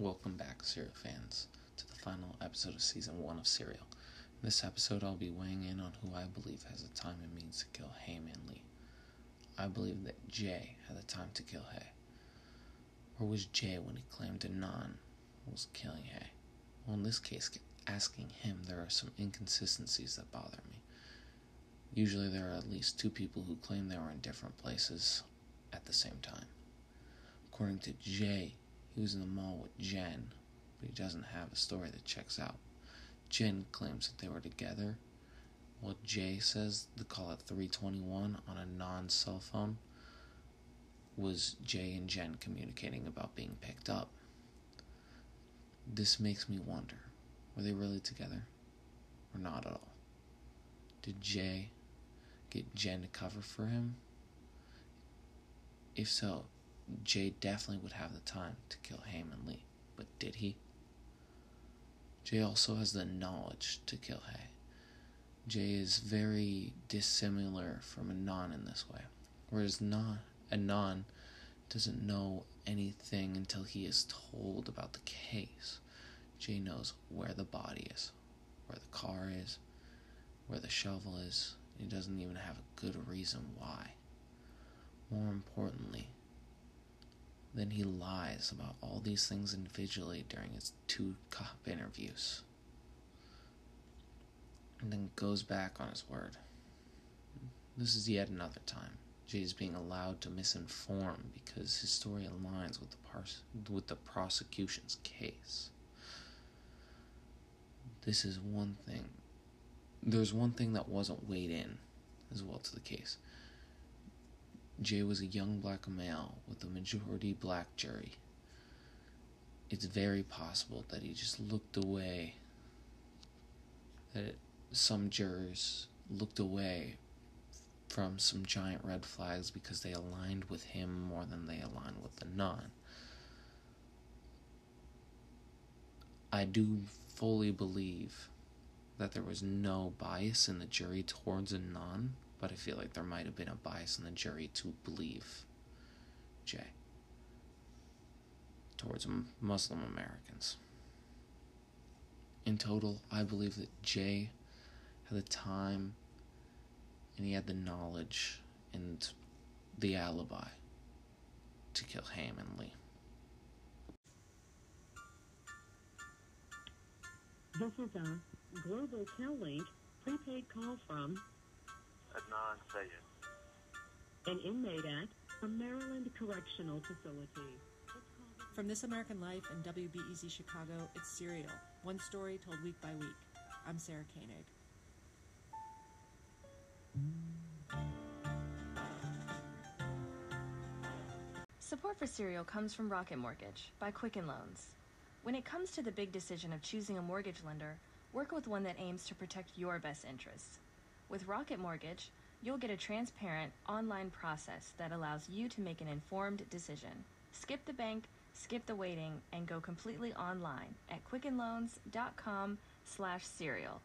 Welcome back, Serial fans, to the final episode of season one of Serial. In this episode, I'll be weighing in on who I believe has the time and means to kill Hae-Min Lee. I believe that Jay had the time to kill Hae. Or was Jay when he claimed Adnan was killing Hae? Well, in this case, asking him, there are some inconsistencies that bother me. Usually, there are at least two people who claim they were in different places at the same time. According to Jay, he was in the mall with Jen, but he doesn't have a story that checks out. Jen claims that they were together, while Jay says the call at 321 on Adnan cell phone was Jay and Jen communicating about being picked up. This makes me wonder were they really together or not at all? Did Jay get Jen to cover for him? If so, Jay definitely would have the time to kill Hae-Min Lee, but did he? Jay also has the knowledge to kill Hae. Jay is very dissimilar from Adnan in this way, whereas non, Adnan doesn't know anything until he is told about the case. Jay knows where the body is, where the car is, where the shovel is. He doesn't even have a good reason why. More importantly, then he lies about all these things individually during his two cop interviews. And then goes back on his word. This is yet another time Jay is being allowed to misinform because his story aligns with the pars- with the prosecution's case. This is one thing. There's one thing that wasn't weighed in as well to the case. Jay was a young black male with a majority black jury. It's very possible that he just looked away, that some jurors looked away from some giant red flags because they aligned with him more than they aligned with the non. I do fully believe that there was no bias in the jury towards Adnan but I feel like there might have been a bias in the jury to believe Jay towards Muslim Americans. In total, I believe that Jay had the time and he had the knowledge and the alibi to kill Hae-Min Lee. This is a Global Tel-Link prepaid call from Adnan Syed. An inmate at a Maryland Correctional Facility. From This American Life and WBEZ Chicago, it's Serial, one story told week by week. I'm Sarah Koenig. Support for Serial comes from Rocket Mortgage by Quicken Loans. When it comes to the big decision of choosing a mortgage lender, work with one that aims to protect your best interests. With Rocket Mortgage, you'll get a transparent online process that allows you to make an informed decision. Skip the bank, skip the waiting, and go completely online at quickenloans.com slash serial.